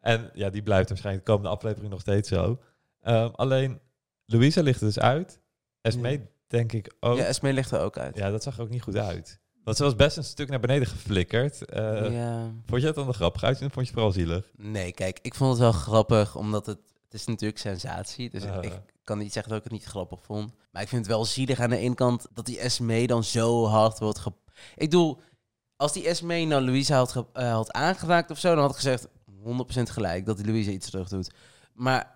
en ja, die blijft waarschijnlijk de komende aflevering nog steeds zo. Ehm, alleen, Louisa ligt er dus uit. Esmee Ja. denk ik ook. Ja, Ja, Esmee ligt er ook uit. dat zag er ook niet goed uit. Want ze was best een stuk naar beneden geflikkerd. Eh, ja. Vond je het dan nog grappig uit? of vond je het vooral zielig? Nee, kijk, ik vond het wel grappig, omdat het, het is natuurlijk sensatie. Dus ik, ik kan niet zeggen dat ik het niet grappig vond. Maar ik vind het wel zielig aan de ene kant dat die Esmee dan zo hard wordt ge... Ik bedoel, als die Esmee nou Louisa had, eh, had aangeraakt of zo, dan had ik gezegd 100% gelijk dat die Louisa iets terug doet. Maar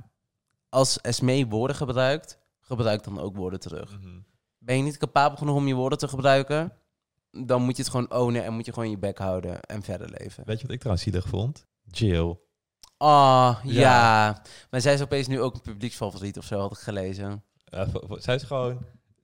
als Esmee woorden gebruikt, gebruik dan ook woorden terug. Mhm. Ben je niet capabel genoeg om je woorden te gebruiken, dan moet je het gewoon ownen en moet je gewoon je bek houden en verder leven. Weet je wat ik trouwens zielig vond? Jill. Oh, ja. Ja. Maar zij is opeens nu ook een publieksfavoriet of zo, had ik gelezen. Zij is gewoon,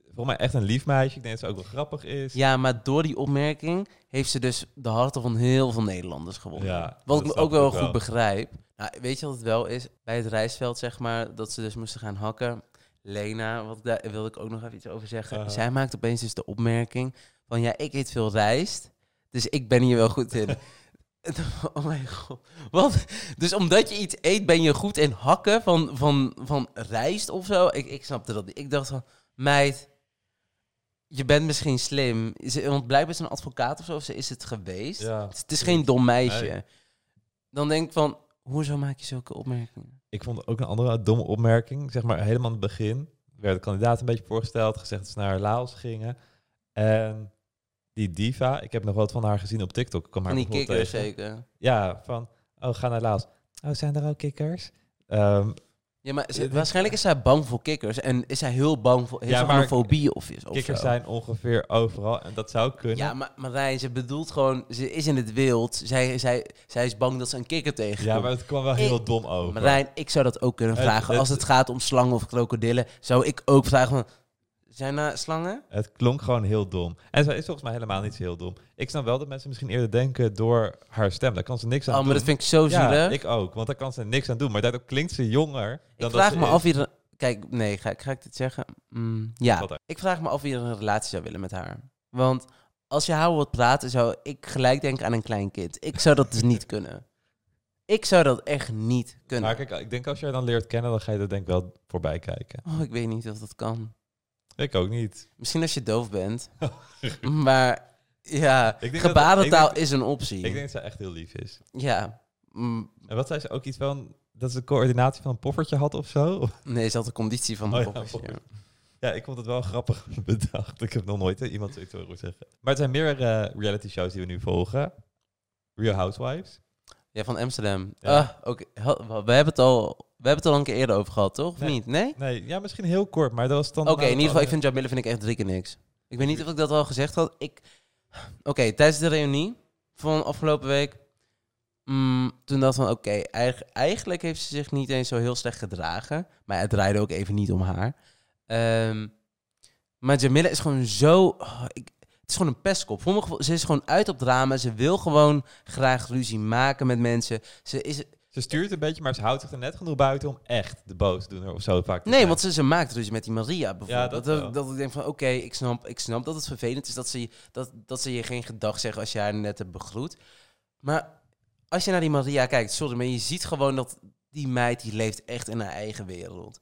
volgens mij echt een lief meisje. Ik denk dat ze ook wel grappig is. Ja, maar door die opmerking heeft ze dus de harten van heel veel Nederlanders gewonnen. Ja, Wat ik ook wel goed wel. begrijp. Nou, weet je wat het wel is? Bij het rijstveld, zeg maar, dat ze dus moesten gaan hakken. Lena, wat daar wilde ik ook nog even iets over zeggen. Aha. Zij maakt opeens dus de opmerking van, ja, ik eet veel rijst, dus ik ben hier wel goed in. Oh mijn god. Wat? Dus omdat je iets eet, ben je goed in hakken van, van, van rijst of zo? Ik, ik snapte dat niet. Ik dacht van, meid, je bent misschien slim. Is Want blijkbaar is ze een advocaat of zo, of ze is het geweest. Ja, Het is geen dom meisje. Nee. Dan denk ik van, hoezo maak je zulke opmerkingen? Ik vond ook een andere domme opmerking. Zeg maar helemaal aan het begin werd de kandidaat een beetje voorgesteld. Gezegd dat ze naar Laos gingen. En die diva, ik heb nog wat van haar gezien op TikTok. Ik kwam haar En die kikkers zeker. Ja, van, oh, ga naar Laos. Oh, zijn er ook kikkers? Ehm, Ja, maar ze- waarschijnlijk is zij bang voor kikkers. En is zij heel bang voor... Heeft Ja, ze maar een fobie of, of kikkers zo? zijn ongeveer overal. En dat zou kunnen. Ja, maar Marijn, ze bedoelt gewoon... Ze is in het wild. Zij, zij, zij is bang dat ze een kikker tegenkomt. Ja, maar het kwam wel heel Ik- dom over. Marijn, ik zou dat ook kunnen Het- vragen. het- Als het gaat om slangen of krokodillen, zou ik ook vragen van... Zijn er slangen? Het klonk gewoon heel dom. En zij is volgens mij helemaal niet zo heel dom. Ik snap wel dat mensen misschien eerder denken door haar stem. Daar kan ze niks aan Oh, doen. maar dat vind ik zo zielig. Ja, ik ook. Want daar kan ze niks aan doen. Maar daardoor klinkt ze jonger. Dan ik dat vraag ze me is. af... Wie er- kijk, nee, ga, ga ik dit zeggen? Mm, ja, ik vraag me af wie er een relatie zou willen met haar. Want als je haar hoort praten, zou ik gelijk denken aan een klein kind. Ik zou dat dus niet kunnen. Ik zou dat echt niet kunnen. Maar kijk, ik denk als je haar dan leert kennen, dan ga je er denk ik wel voorbij kijken. Oh, ik weet niet of dat kan. Ik ook niet. Misschien als je doof bent. maar ja, dat- gebarentaal is een optie. Ik denk dat ze echt heel lief is. Ja. Mm, En wat zei ze ook iets van dat ze de coördinatie van een poffertje had of zo? nee, ze had de conditie van de Oh ja, poppers, ja. ik vond het wel grappig bedacht. Ik heb nog nooit eh, iemand zoiets horen zeggen. Maar het zijn meer eh, reality shows die we nu volgen. Real Housewives. Ja, van Amsterdam. Ja. Ah, oké. We hebben het al... We hebben het al een keer eerder over gehad, toch? Of Nee. niet? Nee? Oké, Nee, ja, misschien heel kort, maar dat was dan... in ieder geval, ik vind Jamila vind ik echt drie keer niks. Ik weet niet of ik dat al gezegd had. Ik... Oké, tijdens de reunie van afgelopen week... mm, toen dacht ik van, oké, eigen- eigenlijk heeft ze zich niet eens zo heel slecht gedragen. Maar het draaide ook even niet om haar. Ehm, maar Jamila is gewoon zo... oh, ik, is gewoon een pestkop. Voor mijn gevoel- ze is gewoon uit op drama. Ze wil gewoon graag ruzie maken met mensen. Ze is, Ze stuurt een beetje, maar ze houdt zich er net genoeg buiten om echt de boosdoener of zo vaak te Nee, zijn. want ze, ze maakt ruzie met die Maria bijvoorbeeld. dat dat, ik denk van, oké, ik, snap, ik snap dat het vervelend is dat ze, je- dat, dat ze je geen gedag zeggen als je haar net hebt begroet. Maar als je naar die Maria kijkt, sorry, maar je ziet gewoon dat die meid, die leeft echt in haar eigen wereld.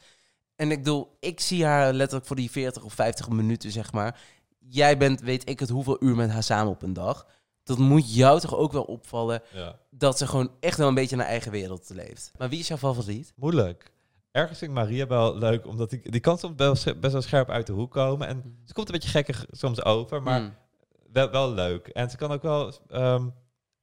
En ik bedoel, ik zie haar letterlijk voor die 40 of 50 minuten, zeg maar. Jij bent, weet ik het, hoeveel uur met haar samen op een dag. Dat moet jou toch ook wel opvallen, Ja. dat ze gewoon echt wel een beetje in haar eigen wereld leeft. Maar wie is jouw favoriet? Moeilijk. Ergens vind ik Maria wel leuk, omdat die, die kan soms best wel scherp uit de hoek komen. En ze komt een beetje gekkig soms over, maar Mm. wel, wel leuk. En ze kan ook wel... ehm,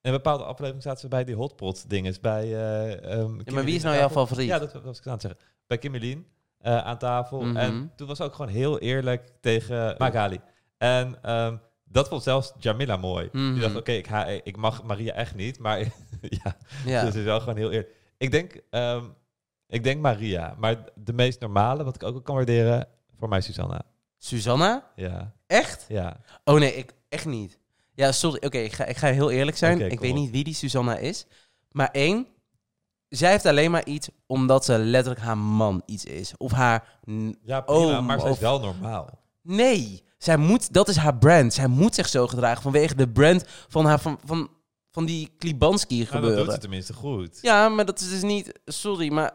in een bepaalde aflevering zaten ze bij die hotpot dinges bij... eh ehm, Ja, maar wie is nou jouw favoriet? Ja, dat was ik aan het zeggen. Bij Kimberlien eh, aan tafel. Mhm. En toen was ze ook gewoon heel eerlijk tegen Magali. En ehm, dat vond zelfs Jamila mooi. Mhm. Die dacht, oké, ik, ik mag Maria echt niet, maar ja, Ja. dus is wel gewoon heel eerlijk. Ik denk, ehm, ik denk Maria, maar de meest normale, wat ik ook kan waarderen, voor mij Susanna. Susanna? Ja, Echt? ja. Oh nee, ik echt niet. Ja, sorry. Oké, ik, ga, ik ga heel eerlijk zijn. Ik weet op. niet wie die Susanna is. Maar één, zij heeft alleen maar iets omdat ze letterlijk haar man iets is. Of haar... Ja, prima, maar zij is wel normaal. Nee, zij moet, dat is haar brand. Zij moet zich zo gedragen vanwege de brand van, haar, van, van, van die Klibanski Nou, dat gebeuren. doet ze tenminste goed. Ja, maar dat is dus niet... Sorry, maar...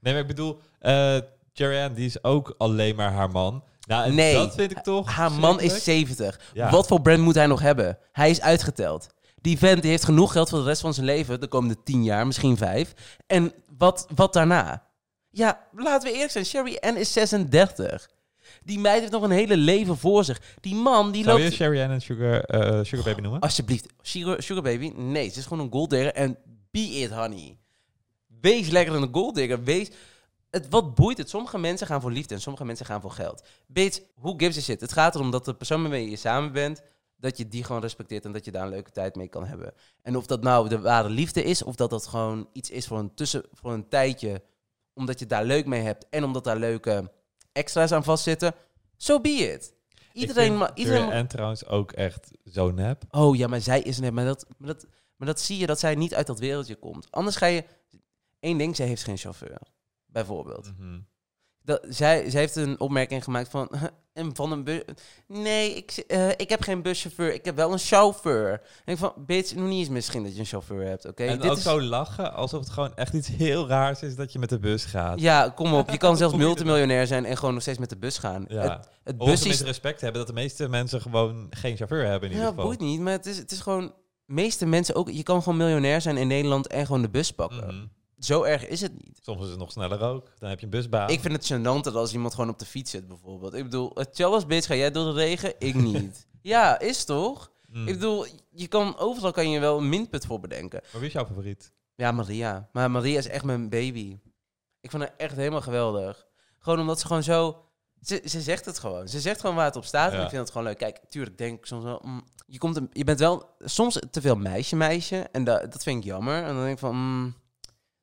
Nee, maar ik bedoel, eh Jerry Ann, die is ook alleen maar haar man. Nou, en Nee, dat vind ik toch Haar man is verschrikkelijk. 70. Ja. Wat voor brand moet hij nog hebben? Hij is uitgeteld. Die vent die heeft genoeg geld voor de rest van zijn leven, de komende 10 jaar, misschien 5. En wat, wat daarna? Ja, laten we eerlijk zijn. Sherry Ann is 36. Die meid heeft nog een hele leven voor zich. Die man die Zou je loopt... Sherry Ann en Sugar, eh, Sugar Baby noemen? Alsjeblieft, Sugar, Sugar Baby. Nee, ze is gewoon een golddigger. En be it, honey. Wees lekker een golddigger. Wees... Het, wat boeit het? Sommige mensen gaan voor liefde en sommige mensen gaan voor geld. Bitch, who gives a shit? Het gaat erom dat de persoon waarmee je samen bent, dat je die gewoon respecteert en dat je daar een leuke tijd mee kan hebben. En of dat nou de ware liefde is, of dat dat gewoon iets is voor een, tussen, voor een tijdje, omdat je daar leuk mee hebt en omdat daar leuke extra's aan vastzitten, so be it. Iedereen, ma- iedereen En trouwens ook echt zo nep. Oh ja, maar zij is net. Maar dat, maar, dat, maar dat zie je dat zij niet uit dat wereldje komt. Anders ga je. Eén ding, zij heeft geen chauffeur. Bijvoorbeeld. Mhm. Dat, zij, zij heeft een opmerking gemaakt van. En van een bus. Nee, ik, eh, ik heb geen buschauffeur. Ik heb wel een chauffeur. En ik van, bitch, nog niet eens misschien dat je een chauffeur hebt, oké? En Dit ook is- zo lachen alsof het gewoon echt iets heel raars is dat je met de bus gaat. Ja, kom op. Je kan zelfs multimiljonair zijn en gewoon nog steeds met de bus gaan. Ja. Het, het bus is. respect hebben dat de meeste mensen gewoon geen chauffeur hebben in Ja, ieder geval. boeit niet. Maar het is, het is gewoon. meeste mensen ook. Je kan gewoon miljonair zijn in Nederland en gewoon de bus pakken. Mhm. Zo erg is het niet. Soms is het nog sneller ook. Dan heb je een busbaan. Ik vind het gênanter als iemand gewoon op de fiets zit, bijvoorbeeld. Ik bedoel, het Charles bitch, ga jij door de regen? Ik niet. ja, is toch? Mm. Ik bedoel, je kan, overal kan je wel een minpunt voor bedenken. Maar wie is jouw favoriet? Ja, Maria. Maar Maria is echt mijn baby. Ik vind haar echt helemaal geweldig. Gewoon omdat ze gewoon zo... Ze, ze zegt het gewoon. Ze zegt gewoon waar het op staat. En ik vind het gewoon leuk. Kijk, tuurlijk denk ik soms wel... mm, je, komt een, je bent wel soms te veel meisje-meisje. En da, dat vind ik jammer. En dan denk ik van... mm,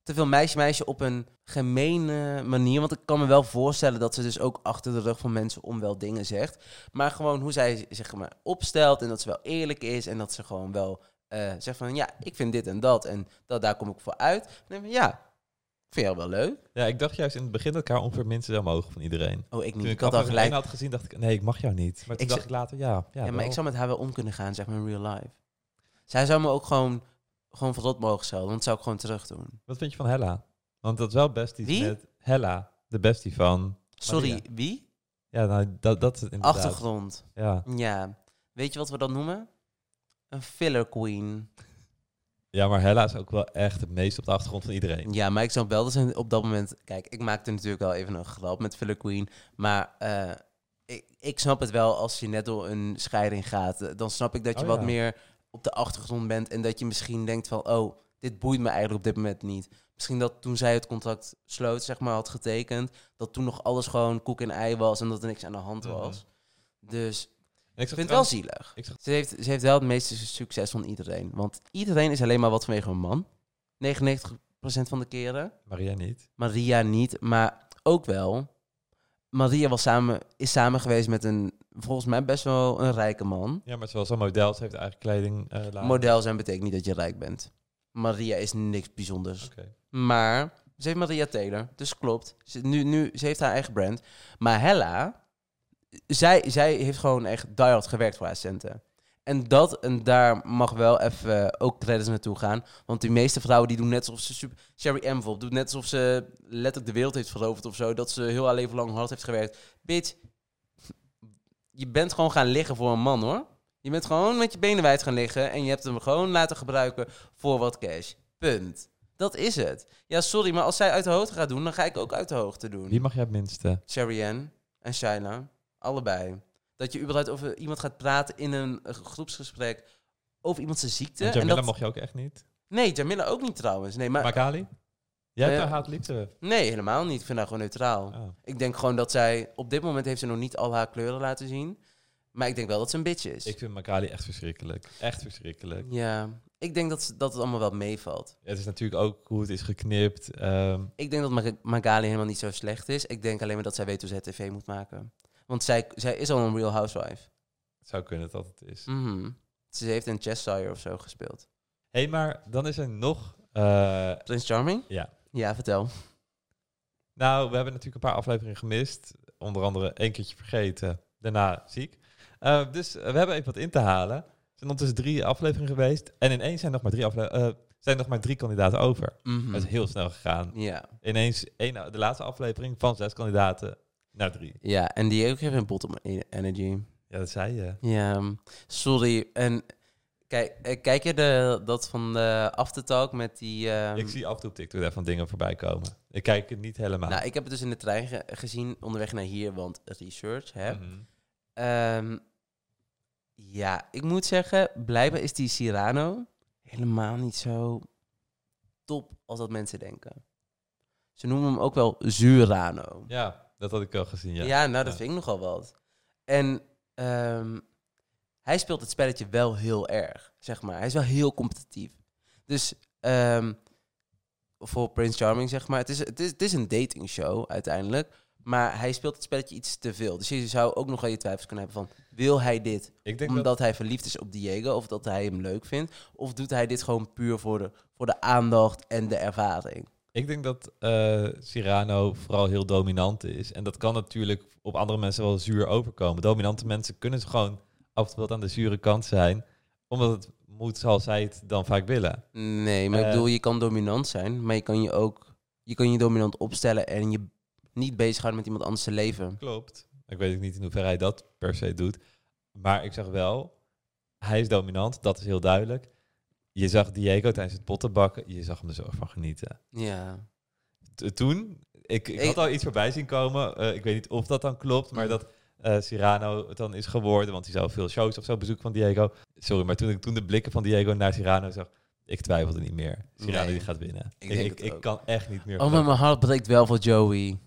te veel meisje-meisje op een gemene manier. Want ik kan me wel voorstellen dat ze dus ook achter de rug van mensen om wel dingen zegt. Maar gewoon hoe zij zich maar opstelt. En dat ze wel eerlijk is. En dat ze gewoon wel eh, zegt van... Ja, ik vind dit en dat. En dat, daar kom ik voor uit. En dan denk ik van, ja, vind jou wel leuk. Ja, ik dacht juist in het begin dat ik haar ongeveer minstens zou mogen van iedereen. Oh, ik niet. Toen Ik had al gelijk. had gezien, dacht ik, nee, ik mag jou niet. Maar toen Ik dacht ik later, ja. Ja, Ja, maar wel. ik zou met haar wel om kunnen gaan, zeg maar in real life. Zij zou me ook gewoon, gewoon verrot mogen stellen, want zou ik gewoon terug doen. Wat vind je van Hella? Want dat is wel besties Wie? met Hella, de bestie van... Sorry, Maria. wie? Ja, nou, dat, dat is inderdaad. Achtergrond. Ja. Ja. Weet je wat we dat noemen? Een filler queen. ja, maar Hella is ook wel echt het meest op de achtergrond van iedereen. Ja, maar ik zou wel dus op dat moment... Kijk, ik maakte natuurlijk wel even een grap met filler queen. Maar eh, ik, ik snap het wel als je net door een scheiding gaat. Dan snap ik dat je Oh, wat ja. meer op de achtergrond bent. En dat je misschien denkt van... Oh, dit boeit me eigenlijk op dit moment niet. Misschien dat toen zij het contract sloot, zeg maar, had getekend... dat toen nog alles gewoon koek en ei was en dat er niks aan de hand Mhm. was. Dus ik vind het wel zielig. Ze heeft, ze heeft wel het meeste succes van iedereen. Want iedereen is alleen maar wat vanwege een man. 99% van de keren. Maria niet. Maria niet, maar ook wel. Maria was samen, is samen geweest met een, volgens mij best wel een rijke man. Ja, maar zoals een model, ze heeft eigen kleding eh laten. Model zijn betekent niet dat je rijk bent. Maria is niks bijzonders. Maar ze heeft Maria Taylor, dus klopt. Ze, nu, nu, ze heeft haar eigen brand. Maar Hella, zij, zij heeft gewoon echt die hard gewerkt voor haar centen. En dat, en daar mag wel even ook credits naartoe gaan. Want die meeste vrouwen die doen net alsof ze... Super, Sherry bijvoorbeeld doet net alsof ze letterlijk de wereld heeft veroverd of zo. Dat ze heel haar leven lang hard heeft gewerkt. Bitch, je bent gewoon gaan liggen voor een man hoor. Je bent gewoon met je benen wijd gaan liggen en je hebt hem gewoon laten gebruiken voor wat cash. Punt. Dat is het. Ja, sorry, maar als zij uit de hoogte gaat doen, dan ga ik ook uit de hoogte doen. Wie mag jij het minste? Sherry Ann en Shaila, allebei. Dat je überhaupt over iemand gaat praten in een groepsgesprek over iemands ziekte. En En Jamila dat... mocht je ook echt niet. Nee, Jamila ook niet trouwens. Nee, maar... Jij hebt haar haat-liefde. Nee, helemaal niet. Ik vind haar gewoon neutraal. Oh. Ik denk gewoon dat zij... Op dit moment heeft ze nog niet al haar kleuren laten zien. Maar ik denk wel dat ze een bitch is. Ik vind Magali echt verschrikkelijk. Echt verschrikkelijk. Ja, ik denk dat, ze- dat het allemaal wel meevalt. Het is natuurlijk ook hoe het is geknipt. Ehm, Ik denk dat Mag- Magali helemaal niet zo slecht is. Ik denk alleen maar dat zij weet hoe zij tv moet maken. Want zij, zij is al een real housewife. het zou kunnen dat het is. Mhm. Ze heeft in Cheshire of zo gespeeld. Hé, hey, maar dan is er nog... eh, Prince Charming? ja. Ja, vertel. Nou, we hebben natuurlijk een paar afleveringen gemist. Onder andere één keertje vergeten. Daarna ziek. Eh, dus eh, we hebben even wat in te halen. Er zijn ondertussen drie afleveringen geweest. En ineens zijn nog maar drie, afle eh, zijn nog maar drie kandidaten over. Mhm. Dat is heel snel gegaan. Ja. Ineens één, de laatste aflevering van zes kandidaten naar drie. ja, en die ook even een bottom e- energy. Ja, dat zei je. Ja, sorry. En kijk, eh, kijk je de, dat van de aftertalk met die... ehm, ik zie af en toe op TikTok daar van dingen voorbij komen. Ik kijk het niet helemaal. Nou, ik heb het dus in de trein ge- gezien onderweg naar hier, want research, hè. Mhm. Ehm, ja, ik moet zeggen, blijkbaar is die Cyrano helemaal niet zo top als dat mensen denken. Ze noemen hem ook wel Zurano. Ja, dat had ik al gezien, ja. Ja, nou, dat Ja. vind ik nogal wat. En ehm, hij speelt het spelletje wel heel erg, zeg maar. Hij is wel heel competitief. Dus ehm, voor Prince Charming, zeg maar, het is, het, is, het is een datingshow uiteindelijk. Maar hij speelt het spelletje iets te veel. Dus je zou ook nog wel je twijfels kunnen hebben van... wil hij dit Ik denk omdat dat... hij verliefd is op Diego... of dat hij hem leuk vindt? Of doet hij dit gewoon puur voor de, voor de aandacht en de ervaring? Ik denk dat eh, Cyrano vooral heel dominant is. En dat kan natuurlijk op andere mensen wel zuur overkomen. Dominante mensen kunnen ze gewoon af en toe wat aan de zure kant zijn. Omdat het moet zoals zij het dan vaak willen. Nee, maar ik Eh. bedoel, je kan dominant zijn... maar je kan je ook je, kan je dominant opstellen... en je niet bezighouden met iemand anders te leven. Klopt. Ik weet ook niet in hoeverre hij dat per se doet. Maar ik zeg wel, hij is dominant. Dat is heel duidelijk. Je zag Diego tijdens het pottenbakken. Je zag hem er zo van genieten. Ja. T- toen, ik, ik Ik- had al iets voorbij zien komen. Eh, ik weet niet of dat dan klopt, maar dat eh, Cyrano het dan is geworden. Want hij zou veel shows of zo bezoeken van Diego. Sorry, maar toen ik toen de blikken van Diego naar Cyrano zag, ik twijfelde niet meer. Cyrano Nee, die gaat winnen. ik Ik, kan echt niet meer. Oh, maar mijn hart breekt wel voor Joey.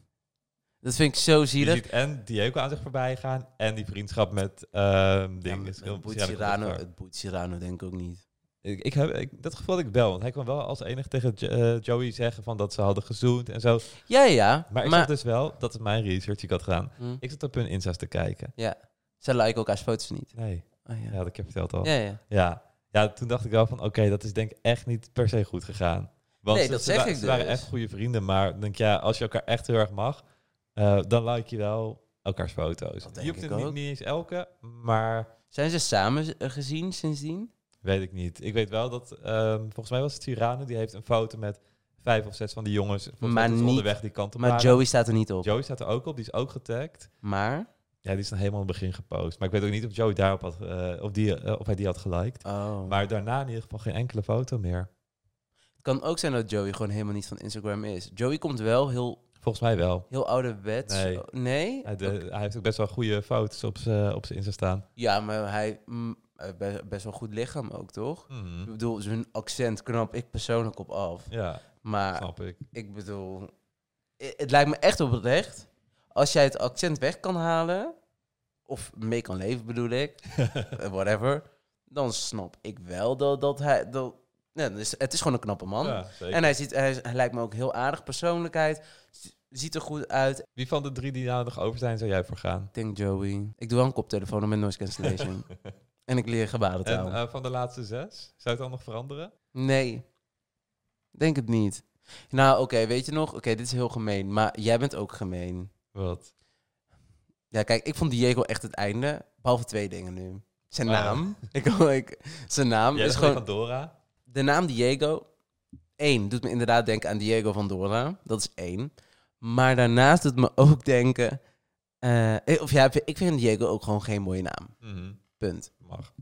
Dat vind ik zo Je zielig. ziet en Diego aan zich voorbij gaan en die vriendschap met ehm Ja, ding. Cyrano komt het boeit Cyrano denk ik ook niet. Ik, ik heb, ik, dat gevoel had ik wel, want hij kwam wel als enige tegen Jo- eh, Joey zeggen van dat ze hadden gezoend en zo. Ja, ja. Maar ik zag dus wel, dat is mijn research die ik had gedaan. Hm, Ik zat op hun Insta's te kijken. ja. Ze liken elkaars foto's niet. Nee, Oh, ja. ja, dat heb ik verteld al. Ja, ja. Ja. ja, toen dacht ik wel van, oké, dat is denk ik echt niet per se goed gegaan. Want Nee, ze, dat ze zeg ik ze waren dus. echt goede vrienden, maar denk ja, als je elkaar echt heel erg mag, eh, dan like je wel elkaars foto's. Dat Je denk hoeft ik het niet, niet eens elke, maar Zijn ze samen eh, gezien sindsdien? Weet ik niet. Ik weet wel dat, ehm, volgens mij was het Tirano, die heeft een foto met vijf of zes van die jongens. Volgens Maar niet- onderweg die kant op Maar waren. Joey staat er niet op. Joey staat er ook op, die is ook getagd. Maar? Ja, die is dan helemaal in het begin gepost. Maar ik weet ook niet of Joey daarop had, eh, of, die, eh, of hij die had geliked. Oh. Maar daarna in ieder geval geen enkele foto meer. Het kan ook zijn dat Joey gewoon helemaal niet van Instagram is. Joey komt wel heel, Volgens mij wel. heel ouderwets. Nee. Nee? Hij, de- hij heeft ook best wel goede foto's op zijn Insta staan. Ja, maar hij mm, be- best wel goed lichaam ook, toch? Mhm. Ik bedoel, zijn accent knap ik persoonlijk op af. Ja, Maar snap ik. ik bedoel, het lijkt me echt oprecht. Als jij het accent weg kan halen, of mee kan leven bedoel ik, eh, whatever, dan snap ik wel dat, dat hij... Dat, ja, dus het is gewoon een knappe man. Ja. En hij, ziet, hij, hij lijkt me ook heel aardig persoonlijkheid. Ziet er goed uit. Ik Wie van de drie die nou nog over zijn, zou jij voor gaan? denk Joey. Ik doe wel een koptelefoon met noise cancellation. en ik leer gebarentaal. En eh, van de laatste zes, zou het dan nog veranderen? Nee. Denk het niet. Nou, oké, weet je nog? Oké, dit is heel gemeen. Maar jij bent ook gemeen. Wat? Ja, kijk, ik vond Diego echt het einde. Behalve twee dingen nu. Zijn Oh. naam. Ik, ik, zijn naam Jij is gewoon... van Dora? De naam Diego... Eén, doet me inderdaad denken aan Diego van Dora. Dat is één. Maar daarnaast doet me ook denken... eh, of ja, ik vind Diego ook gewoon geen mooie naam. Mhm, Punt.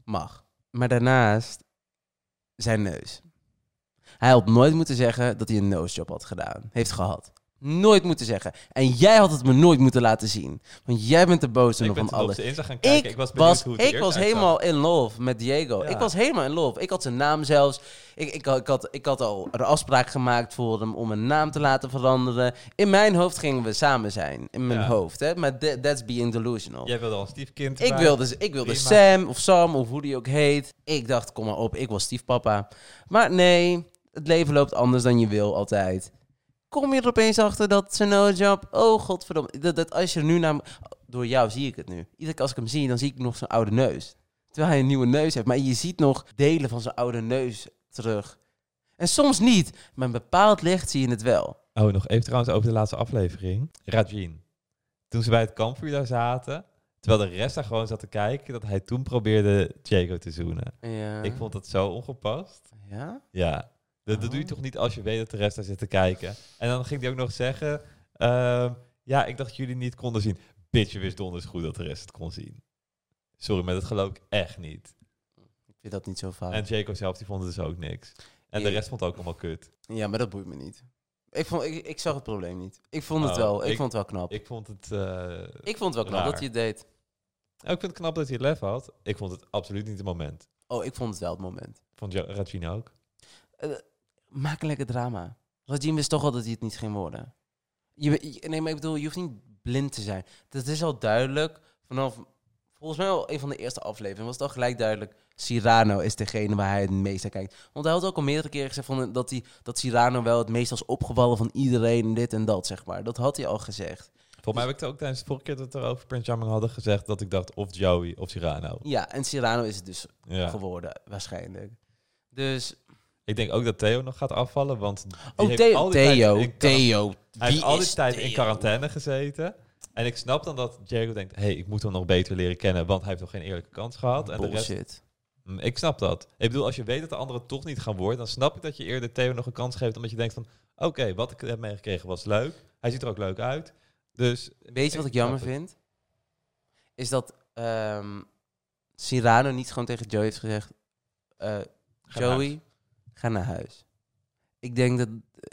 Mag. Maar daarnaast zijn neus. Hij had nooit moeten zeggen dat hij een nosejob had gedaan. Heeft gehad. Nooit moeten zeggen. En jij had het me nooit moeten laten zien. Want jij bent de Ik ben van alles. gaan kijken. Ik Ik was was, hoe ik was uitzag. helemaal in love met Diego. Ja. Ik was helemaal in love. Ik had zijn naam zelfs. Ik, ik, ik, had, ik had al een afspraak gemaakt voor hem om een naam te laten veranderen. In mijn hoofd gingen we samen zijn. In mijn Ja. hoofd. Hè? Maar that- that's being delusional. Jij wilde al stiefkind Ik wilde, ik wilde Prima. Sam of Sam of hoe die ook heet. Ik dacht, kom maar op, ik was stiefpapa. Maar nee, het leven loopt anders dan je wil altijd. Kom je er opeens achter dat zijn no-job... Oh, godverdomme. Dat, dat als je er nu naar... Door jou zie ik het nu. Iedere keer als ik hem zie, dan zie ik nog zijn oude neus. Terwijl hij een nieuwe neus heeft. Maar je ziet nog delen van zijn oude neus terug. En soms niet. Maar in bepaald licht zie je het wel. Oh, nog even trouwens over de laatste aflevering. Rajin. Toen ze bij het kampvuur daar zaten, terwijl de rest daar gewoon zat te kijken, dat hij toen probeerde Diego te zoenen. Ja. Ik vond dat zo ongepast. Ja? Ja. Dat, dat doe je Oh. toch niet als je weet dat de rest daar zit te kijken. En dan ging hij ook nog zeggen, ehm, ja, ik dacht dat jullie niet konden zien. Bitch, je wist donders goed dat de rest het kon zien. Sorry, maar dat geloof ik echt niet. Ik vind dat niet zo fout. En Jaco zelf, die vond het dus ook niks. En de Ja. rest vond het ook allemaal kut. Ja, maar dat boeit me niet. Ik, vond, ik, ik zag het probleem niet. Ik vond het Oh, wel. Ik, ik- vond het wel knap. Ik, Ik vond het... eh, vond het wel knap raar. dat hij het deed. ik vind het knap dat hij het lef had. Ik vond het absoluut niet het moment. Oh, ik vond het wel het moment. Vond Ja- Rajin ook. Maak een lekker drama. Rajim wist toch al dat hij het niet ging worden. Je, je- nee, maar ik bedoel, je hoeft niet blind te zijn. Dat is al duidelijk. Vanaf, volgens mij al een van de eerste afleveringen was het al gelijk duidelijk. Cyrano is degene waar hij het meest naar kijkt. Want hij had ook al meerdere keren gezegd van, dat, hij, dat Cyrano wel het meest was opgevallen van iedereen. en Dit en dat, zeg maar. Dat had hij al gezegd. Volgens mij heb ik het ook tijdens de vorige keer dat we het over Prince Charming hadden gezegd dat ik dacht of Joey of Cyrano. Ja, en Cyrano is het dus Ja. geworden, waarschijnlijk. Dus. Ik denk ook dat Theo nog gaat afvallen, want Oh, heeft Theo. al die Theo. Theo. Hij heeft al die tijd in quarantaine gezeten. En ik snap dan dat Diego denkt, hey, ik moet hem nog beter leren kennen, want hij heeft nog geen eerlijke kans gehad. En de rest, Bullshit. Mm, ik snap dat. Ik bedoel, als je weet dat de anderen toch niet gaan worden, dan snap ik dat je eerder Theo nog een kans geeft, omdat je denkt van, oké, wat ik heb meegekregen was leuk. Hij ziet er ook leuk uit. Dus Weet je wat ik jammer het. vind? Is dat ehm Cyrano niet gewoon tegen Joey heeft gezegd... eh, Joey, ga naar huis. Ik denk dat,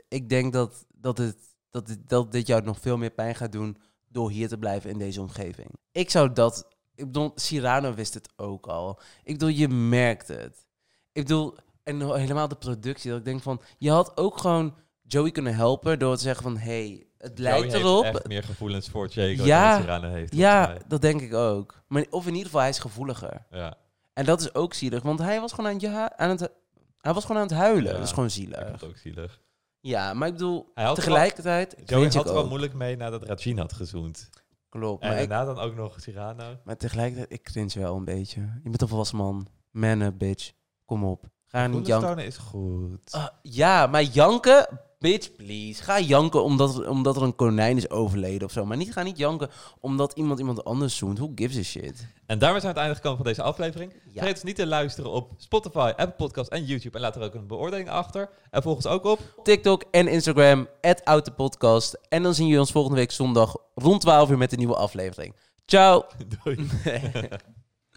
ik denk dat, dat, het, dat, het, dat dit jou nog veel meer pijn gaat doen door hier te blijven in deze omgeving. Ik zou dat... Ik bedoel, Cyrano wist het ook al. Ik bedoel, je merkt het. Ik bedoel, en helemaal de productie. Dat ik denk van, je had ook gewoon Joey kunnen helpen door te zeggen van... hey, het Joey lijkt erop. echt meer gevoelens voor Diego Ja, dan Cyrano heeft. Ja, dat denk ik ook. Maar, of in ieder geval, hij is gevoeliger. ja. En dat is ook zielig, want hij was gewoon aan, ja, aan het... Hij was gewoon aan het huilen. Ja, dat is gewoon zielig. ook zielig. Ja, maar ik bedoel, Hij had tegelijkertijd... Joey had er wel moeilijk mee nadat Rajin had gezoend. Klopt, En maar, ik, daarna dan ook nog Cyrano. maar tegelijkertijd, ik cringe wel een beetje. Je bent een volwassen man. Man bitch. Kom op. Ga niet janken. is goed. Ah, ja, maar janken, bitch, please. Ga janken omdat, omdat er een konijn is overleden of zo. Maar niet, ga niet janken omdat iemand iemand anders zoent. Who gives a shit? En daarmee zijn we aan het einde gekomen van deze aflevering. Ja. Vergeet dus niet te luisteren op Spotify, Apple Podcasts en YouTube. En laat er ook een beoordeling achter. En volg ons ook op. TikTok en Instagram, @autopodcast. En dan zien jullie ons volgende week zondag rond 12 uur met een nieuwe aflevering. Ciao! Doei.